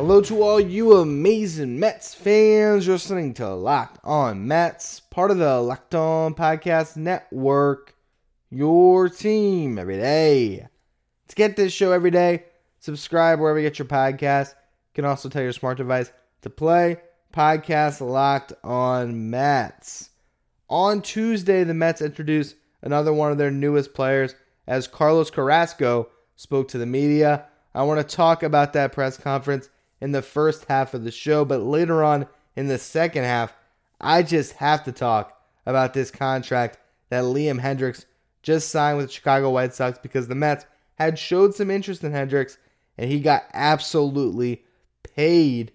Hello to all you amazing Mets fans. You're listening to Locked On Mets, part of the Locked On Podcast Network. Your team every day. To get this show every day, subscribe wherever you get your podcast. You can also tell your smart device to play podcast Locked On Mets. On Tuesday, the Mets introduced another one of their newest players as Carlos Carrasco spoke to the media. I want to talk about that press conference in the first half of the show, but later on in the second half, I just have to talk about this contract that Liam Hendriks just signed with the Chicago White Sox because the Mets had showed some interest in Hendriks and he got absolutely paid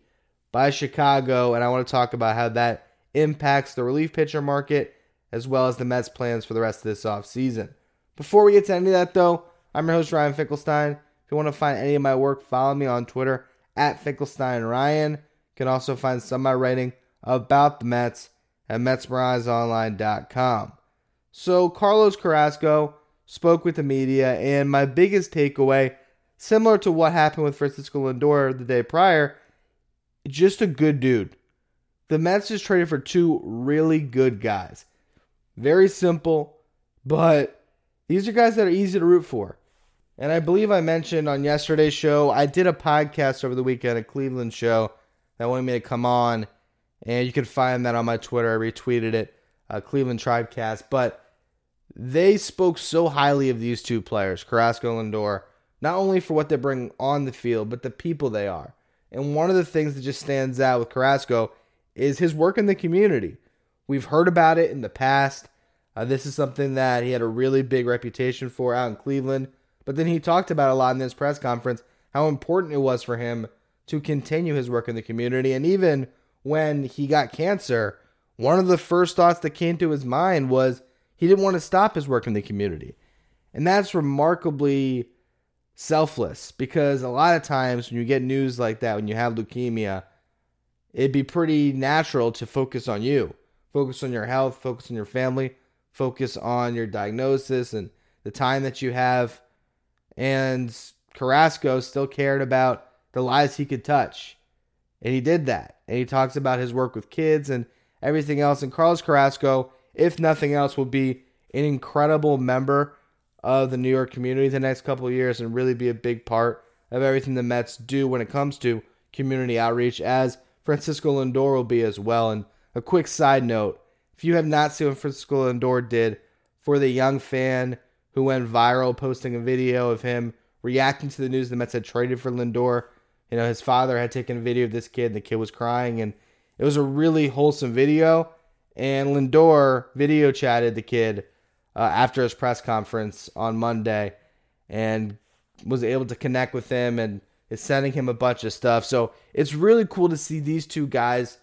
by Chicago. And I want to talk about how that impacts the relief pitcher market as well as the Mets' plans for the rest of this offseason. Before we get to any of that, though, I'm your host, Ryan Finkelstein. If you want to find any of my work, follow me on Twitter at Finkelstein Ryan. You can also find some of my writing about the Mets at MetsMerizedOnline.com. So Carlos Carrasco spoke with the media, and my biggest takeaway, similar to what happened with Francisco Lindor the day prior, just a good dude. The Mets just traded for two really good guys. Very simple, but these are guys that are easy to root for. And I believe I mentioned on yesterday's show, I did a podcast over the weekend, a Cleveland show that wanted me to come on. And you can find that on my Twitter. I retweeted it, uh, Cleveland Tribecast. But they spoke so highly of these two players, Carrasco and Lindor, not only for what they bring on the field, but the people they are. And one of the things that just stands out with Carrasco is his work in the community. We've heard about it in the past. Uh, this is something that he had a really big reputation for out in Cleveland. But then he talked about a lot in this press conference how important it was for him to continue his work in the community. And even when he got cancer, one of the first thoughts that came to his mind was he didn't want to stop his work in the community. And that's remarkably selfless because a lot of times when you get news like that, when you have leukemia, it'd be pretty natural to focus on you, focus on your health, focus on your family, focus on your diagnosis and the time that you have and Carrasco still cared about the lives he could touch. And he did that. And he talks about his work with kids and everything else. And Carlos Carrasco, if nothing else, will be an incredible member of the New York community the next couple of years and really be a big part of everything the Mets do when it comes to community outreach, as Francisco Lindor will be as well. And a quick side note if you have not seen what Francisco Lindor did for the young fan who went viral posting a video of him reacting to the news the Mets had traded for Lindor. You know, his father had taken a video of this kid, and the kid was crying, and it was a really wholesome video. And Lindor video chatted the kid uh, after his press conference on Monday and was able to connect with him and is sending him a bunch of stuff. So it's really cool to see these two guys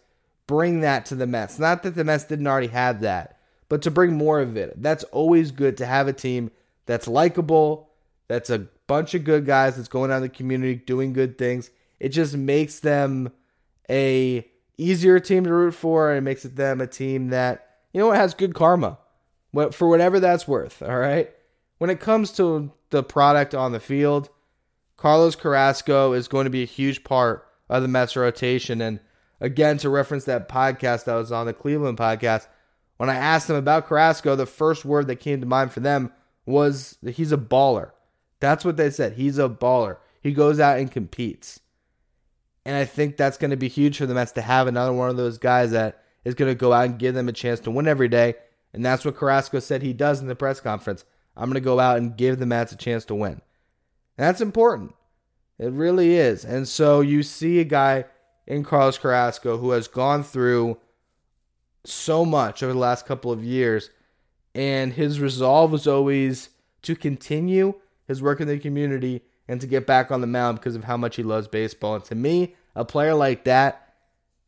bring that to the Mets. Not that the Mets didn't already have that, but to bring more of it. That's always good to have a team that's likable, that's a bunch of good guys that's going out in the community doing good things. It just makes them a easier team to root for and it makes it them a team that you know what has good karma. For whatever that's worth, all right? When it comes to the product on the field, Carlos Carrasco is going to be a huge part of the Mets rotation. And again, to reference that podcast that was on the Cleveland podcast, when I asked them about Carrasco, the first word that came to mind for them was he's a baller. That's what they said. He's a baller. He goes out and competes. And I think that's going to be huge for the Mets to have another one of those guys that is going to go out and give them a chance to win every day. And that's what Carrasco said he does in the press conference. I'm going to go out and give the Mets a chance to win. And that's important. It really is. And so you see a guy in Carlos Carrasco who has gone through so much over the last couple of years and his resolve was always to continue his work in the community and to get back on the mound because of how much he loves baseball. And to me, a player like that,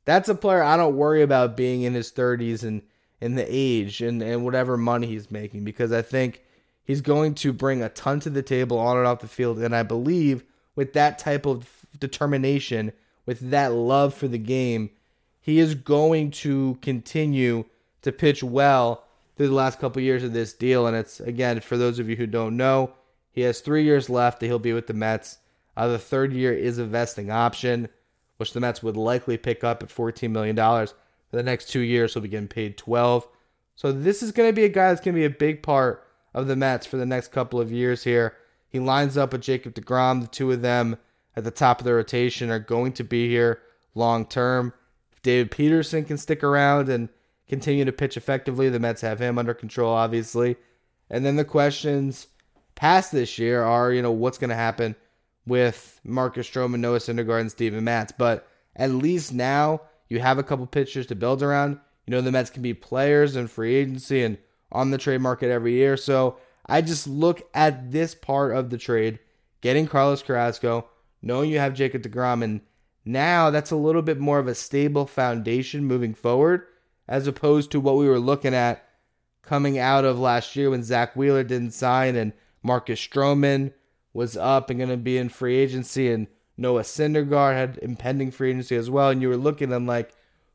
That's a player I don't worry about being in his 30s and in the age and, and whatever money he's making because I think he's going to bring a ton to the table on and off the field. And I believe with that type of determination, with that love for the game, he is going to continue to pitch well through the last couple years of this deal. And it's, again, for those of you who don't know, he has three years left that he'll be with the Mets. Uh, the third year is a vesting option, which the Mets would likely pick up at $14 million. For the next two years, he'll be getting paid 12 So this is going to be a guy that's going to be a big part of the Mets for the next couple of years here. He lines up with Jacob DeGrom. The two of them at the top of the rotation are going to be here long term. If David Peterson can stick around and continue to pitch effectively, the Mets have him under control, obviously. And then the questions past this year are, you know, what's going to happen with Marcus Stroman, Noah Syndergaard, and Steven Matz. But at least now you have a couple pitchers to build around. You know, the Mets can be players and free agency and on the trade market every year. So I just look at this part of the trade, getting Carlos Carrasco, knowing you have Jacob DeGrom, and now that's a little bit more of a stable foundation moving forward, as opposed to what we were looking at coming out of last year when Zack Wheeler didn't sign and Marcus Stroman was up and going to be in free agency, and Noah Syndergaard had impending free agency as well. And you were looking at like,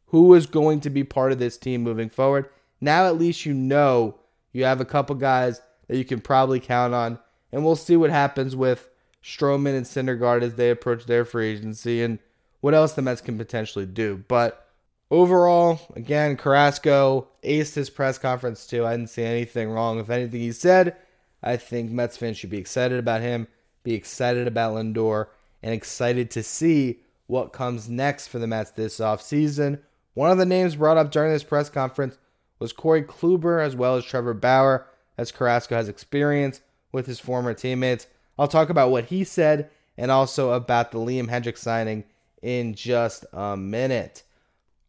who is going to be part of this team moving forward? Now at least you know you have a couple guys that you can probably count on, and we'll see what happens with Stroman and Syndergaard as they approach their free agency and what else the Mets can potentially do. But overall, again, Carrasco aced his press conference too. I didn't see anything wrong with anything he said. I think Mets fans should be excited about him, be excited about Lindor, and excited to see what comes next for the Mets this offseason. One of the names brought up during this press conference was Corey Kluber as well as Trevor Bauer, as Carrasco has experience with his former teammates. I'll talk about what he said and also about the Liam Hendriks signing in just a minute.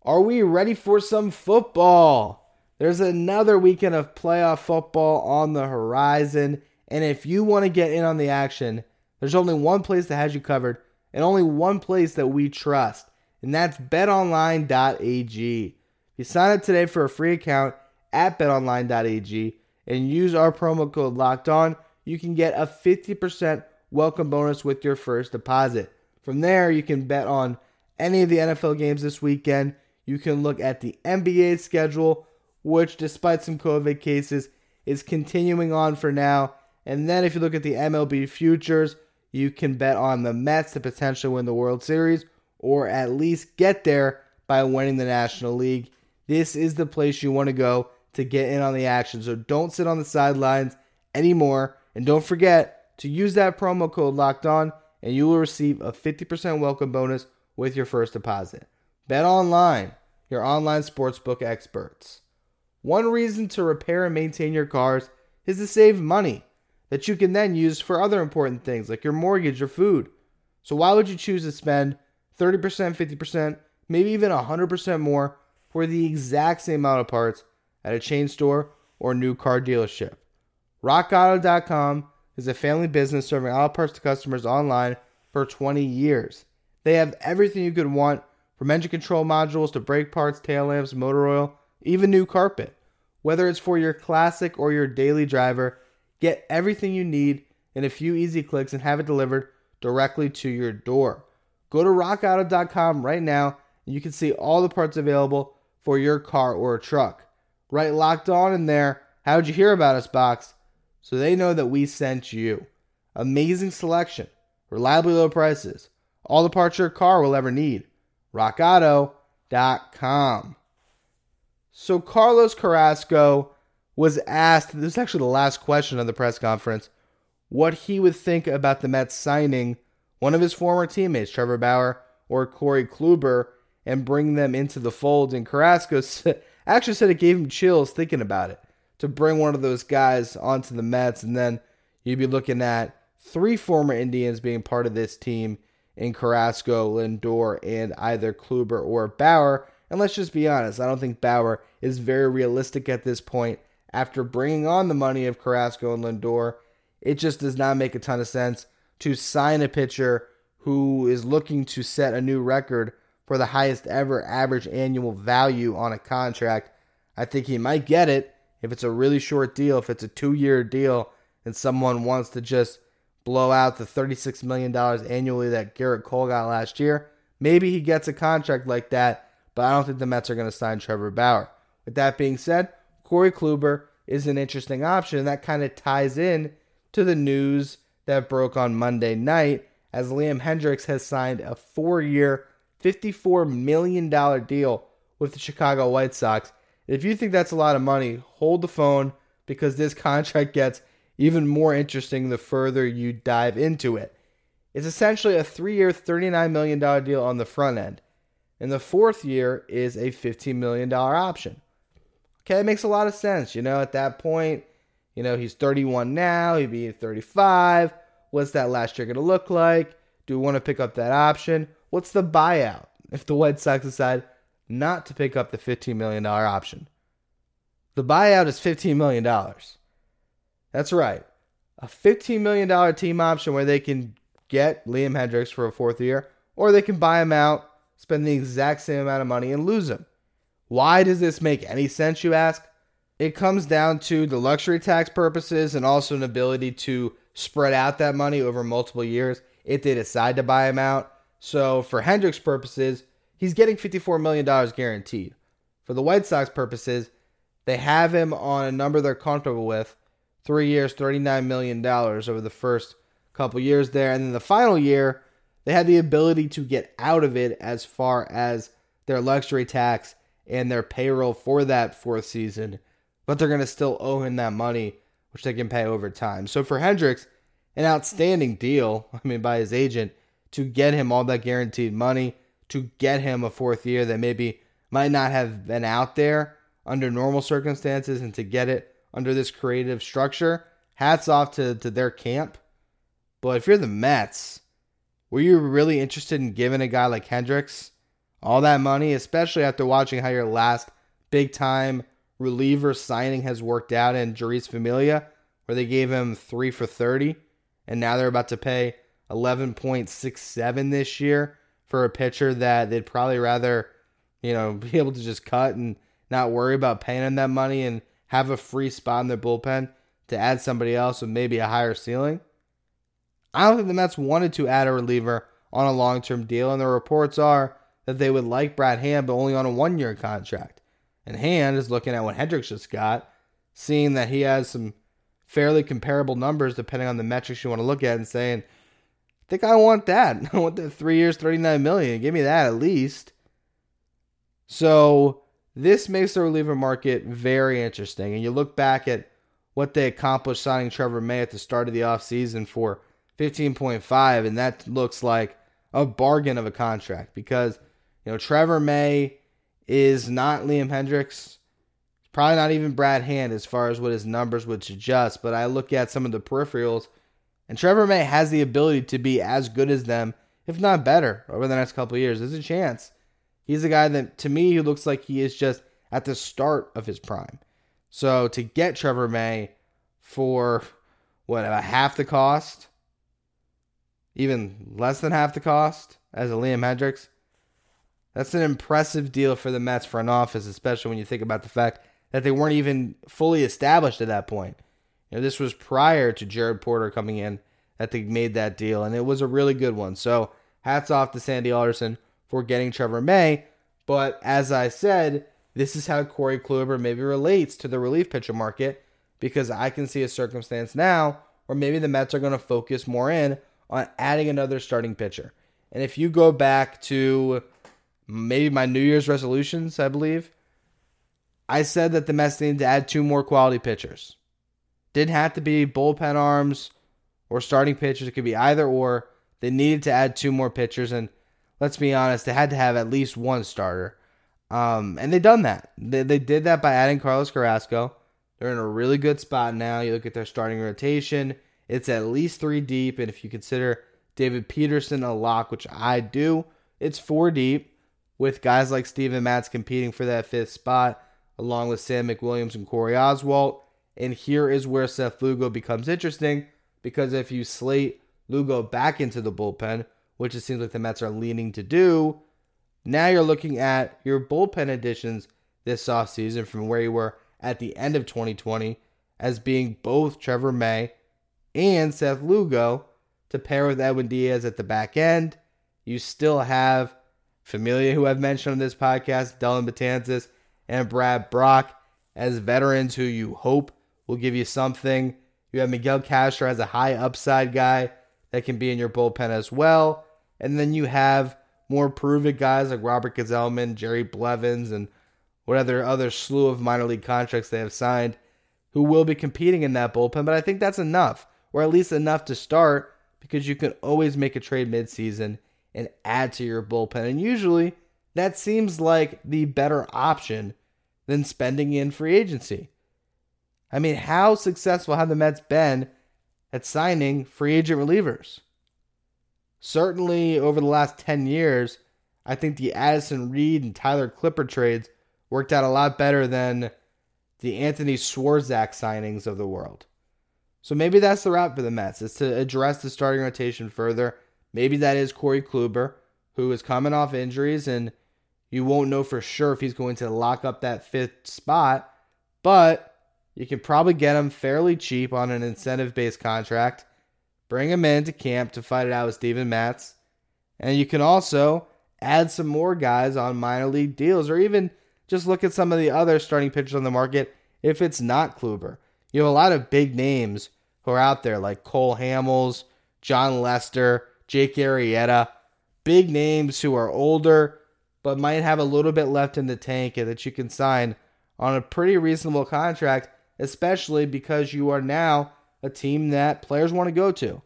Are we ready for some football? There's another weekend of playoff football on the horizon, and if you want to get in on the action, there's only one place that has you covered and only one place that we trust, and that's betonline.ag. If you sign up today for a free account at betonline.ag and use our promo code locked on, you can get a 50% welcome bonus with your first deposit. From there, you can bet on any of the NFL games this weekend. You can look at the NBA schedule which, despite some COVID cases, is continuing on for now. And then if you look at the MLB futures, you can bet on the Mets to potentially win the World Series or at least get there by winning the National League. This is the place you want to go to get in on the action. So don't sit on the sidelines anymore. And don't forget to use that promo code locked on, and you will receive a 50% welcome bonus with your first deposit. Bet online, your online sportsbook experts. One reason to repair and maintain your cars is to save money that you can then use for other important things like your mortgage or food. So, why would you choose to spend 30%, 50%, maybe even 100% more for the exact same amount of parts at a chain store or new car dealership? RockAuto.com is a family business serving auto parts to customers online for 20 years. They have everything you could want from engine control modules to brake parts, tail lamps, motor oil even new carpet. Whether it's for your classic or your daily driver, get everything you need in a few easy clicks and have it delivered directly to your door. Go to rockauto.com right now and you can see all the parts available for your car or truck. Right locked on in there, how'd you hear about us box? So they know that we sent you. Amazing selection, reliably low prices, all the parts your car will ever need. rockauto.com. So Carlos Carrasco was asked, this is actually the last question of the press conference, what he would think about the Mets signing one of his former teammates, Trevor Bauer or Corey Kluber, and bring them into the fold. And Carrasco actually said it gave him chills thinking about it to bring one of those guys onto the Mets. And then you'd be looking at three former Indians being part of this team in Carrasco, Lindor, and either Kluber or Bauer. And let's just be honest, I don't think Bauer is very realistic at this point. After bringing on the money of Carrasco and Lindor, it just does not make a ton of sense to sign a pitcher who is looking to set a new record for the highest ever average annual value on a contract. I think he might get it if it's a really short deal, if it's a two year deal, and someone wants to just blow out the $36 million annually that Gerrit Cole got last year. Maybe he gets a contract like that, but I don't think the Mets are going to sign Trevor Bauer. With that being said, Corey Kluber is an interesting option, and that kind of ties in to the news that broke on Monday night as Liam Hendriks has signed a four year, $54 million deal with the Chicago White Sox. If you think that's a lot of money, hold the phone because this contract gets even more interesting the further you dive into it. It's essentially a three year, $39 million deal on the front end. And the fourth year is a $15 million option. Okay, it makes a lot of sense. You know, at that point, you know, he's 31 now, he'd be 35. What's that last year going to look like? Do we want to pick up that option? What's the buyout if the White Sox decide not to pick up the $15 million option? The buyout is $15 million. That's right. A $15 million team option where they can get Liam Hendriks for a fourth year, or they can buy him out, spend the exact same amount of money, and lose him. Why does this make any sense, you ask? It comes down to the luxury tax purposes and also an ability to spread out that money over multiple years if they decide to buy him out. So, for Hendriks' purposes, he's getting $54 million guaranteed. For the White Sox purposes, they have him on a number they're comfortable with three years, $39 million over the first couple years there. And then the final year, they had the ability to get out of it as far as their luxury tax and their payroll for that fourth season, but they're going to still owe him that money, which they can pay over time. So for Hendriks, an outstanding deal, I mean, by his agent to get him all that guaranteed money, to get him a fourth year that maybe might not have been out there under normal circumstances, and to get it under this creative structure. Hats off to, to their camp. But if you're the Mets, were you really interested in giving a guy like Hendriks all that money, especially after watching how your last big time reliever signing has worked out in Jeurys Familia, where they gave him three for 30, and now they're about to pay 11.67 this year for a pitcher that they'd probably rather, you know, be able to just cut and not worry about paying him that money and have a free spot in their bullpen to add somebody else with maybe a higher ceiling. I don't think the Mets wanted to add a reliever on a long term deal, and the reports are that they would like Brad Hand, but only on a one year contract. And Hand is looking at what Hendriks just got, seeing that he has some fairly comparable numbers depending on the metrics you want to look at, and saying, I think I want that. I want that three years, 39 million. Give me that at least. So this makes the reliever market very interesting. And you look back at what they accomplished signing Trevor May at the start of the offseason for 15.5, and that looks like a bargain of a contract because you know, Trevor May is not Liam Hendriks, Probably not even Brad Hand as far as what his numbers would suggest. But I look at some of the peripherals, and Trevor May has the ability to be as good as them, if not better, over the next couple years. There's a chance. He's a guy that, to me, he looks like he is just at the start of his prime. So to get Trevor May for what about half the cost, even less than half the cost as a Liam Hendriks, that's an impressive deal for the Mets front office, especially when you think about the fact that they weren't even fully established at that point. You know, this was prior to Jared Porter coming in that they made that deal, and it was a really good one. So hats off to Sandy Alderson for getting Trevor May. But as I said, this is how Corey Kluber maybe relates to the relief pitcher market because I can see a circumstance now where maybe the Mets are going to focus more in on adding another starting pitcher. And if you go back to maybe my New Year's resolutions, I believe, I said that the Mets needed to add two more quality pitchers. Didn't have to be bullpen arms or starting pitchers. It could be either or. They needed to add two more pitchers, and let's be honest, they had to have at least one starter. Um, and they done that. They, they did that by adding Carlos Carrasco. They're in a really good spot now. You look at their starting rotation; it's at least three deep, and if you consider David Peterson a lock, which I do, it's four deep with guys like Steven Matz competing for that fifth spot, along with Sam McWilliams and Corey Oswalt. And here is where Seth Lugo becomes interesting because if you slate Lugo back into the bullpen, which it seems like the Mets are leaning to do, Now you're looking at your bullpen additions this offseason from where you were at the end of 2020 as being both Trevor May and Seth Lugo to pair with Edwin Diaz at the back end. You still have Familia, who I've mentioned on this podcast, Dellin Betances, and Brad Brach as veterans who you hope will give you something. You have Miguel Castro as a high upside guy that can be in your bullpen as well. And then you have more proven guys like Robert Gsellman, Jerry Blevins, and whatever other slew of minor league contracts they have signed who will be competing in that bullpen. But I think that's enough, or at least enough to start, because you can always make a trade midseason and add to your bullpen. And usually that seems like the better option than spending in free agency. I mean, how successful have the Mets been at signing free agent relievers? Certainly over the last 10 years, I think the Addison Reed and Tyler Clippard trades worked out a lot better than the Anthony Swarzak signings of the world. So maybe that's the route for the Mets, is to address the starting rotation further. Maybe that is Corey Kluber, who is coming off injuries, and you won't know for sure if he's going to lock up that fifth spot, but you can probably get him fairly cheap on an incentive based contract. Bring him into camp to fight it out with Steven Matz. And you can also add some more guys on minor league deals or even just look at some of the other starting pitchers on the market if it's not Kluber. You have a lot of big names who are out there like Cole Hamels, Jon Lester, Jake Arrieta. Big names who are older but might have a little bit left in the tank and that you can sign on a pretty reasonable contract, especially because you are now a team that players want to go to.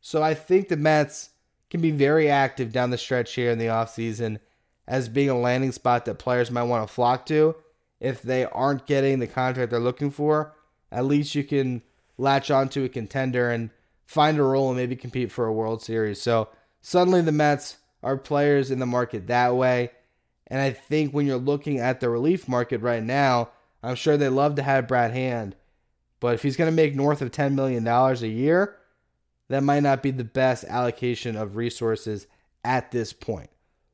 So I think the Mets can be very active down the stretch here in the offseason as being a landing spot that players might want to flock to. If they aren't getting the contract they're looking for, at least you can latch onto a contender and find a role and maybe compete for a World Series. So suddenly the Mets are players in the market that way. And I think when you're looking at the relief market right now, I'm sure they love to have Brad Hand. But if he's going to make north of $10 million a year, that might not be the best allocation of resources at this point.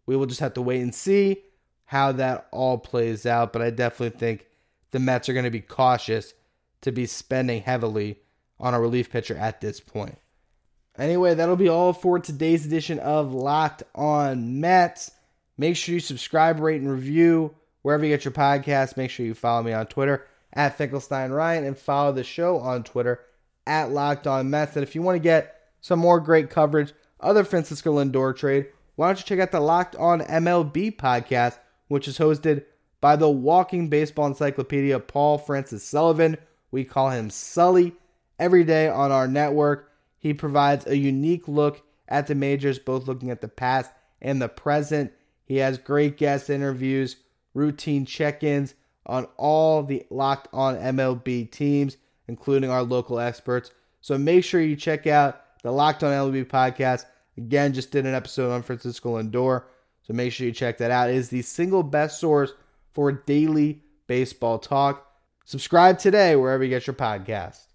We will just have to wait and see how that all plays out. But I definitely think the Mets are going to be cautious to be spending heavily on a relief pitcher at this point. Anyway, that'll be all for today's edition of Locked On Mets. Make sure you subscribe, rate, and review wherever you get your podcast. Make sure you follow me on Twitter at Finkelstein Ryan and follow the show on Twitter at Locked On Mets. And if you want to get some more great coverage, other Francisco Lindor trade, why don't you check out the Locked On MLB podcast, which is hosted by the walking baseball encyclopedia, Paul Francis Sullivan. We call him Sully every day on our network. He provides a unique look at the majors, both looking at the past and the present. He has great guest interviews, routine check ins on all the locked on MLB teams, including our local experts. So make sure you check out the Locked On MLB podcast Again, just did an episode on Francisco Lindor, so make sure you check that out. It is the single best source for daily baseball talk. Subscribe today wherever you get your podcast.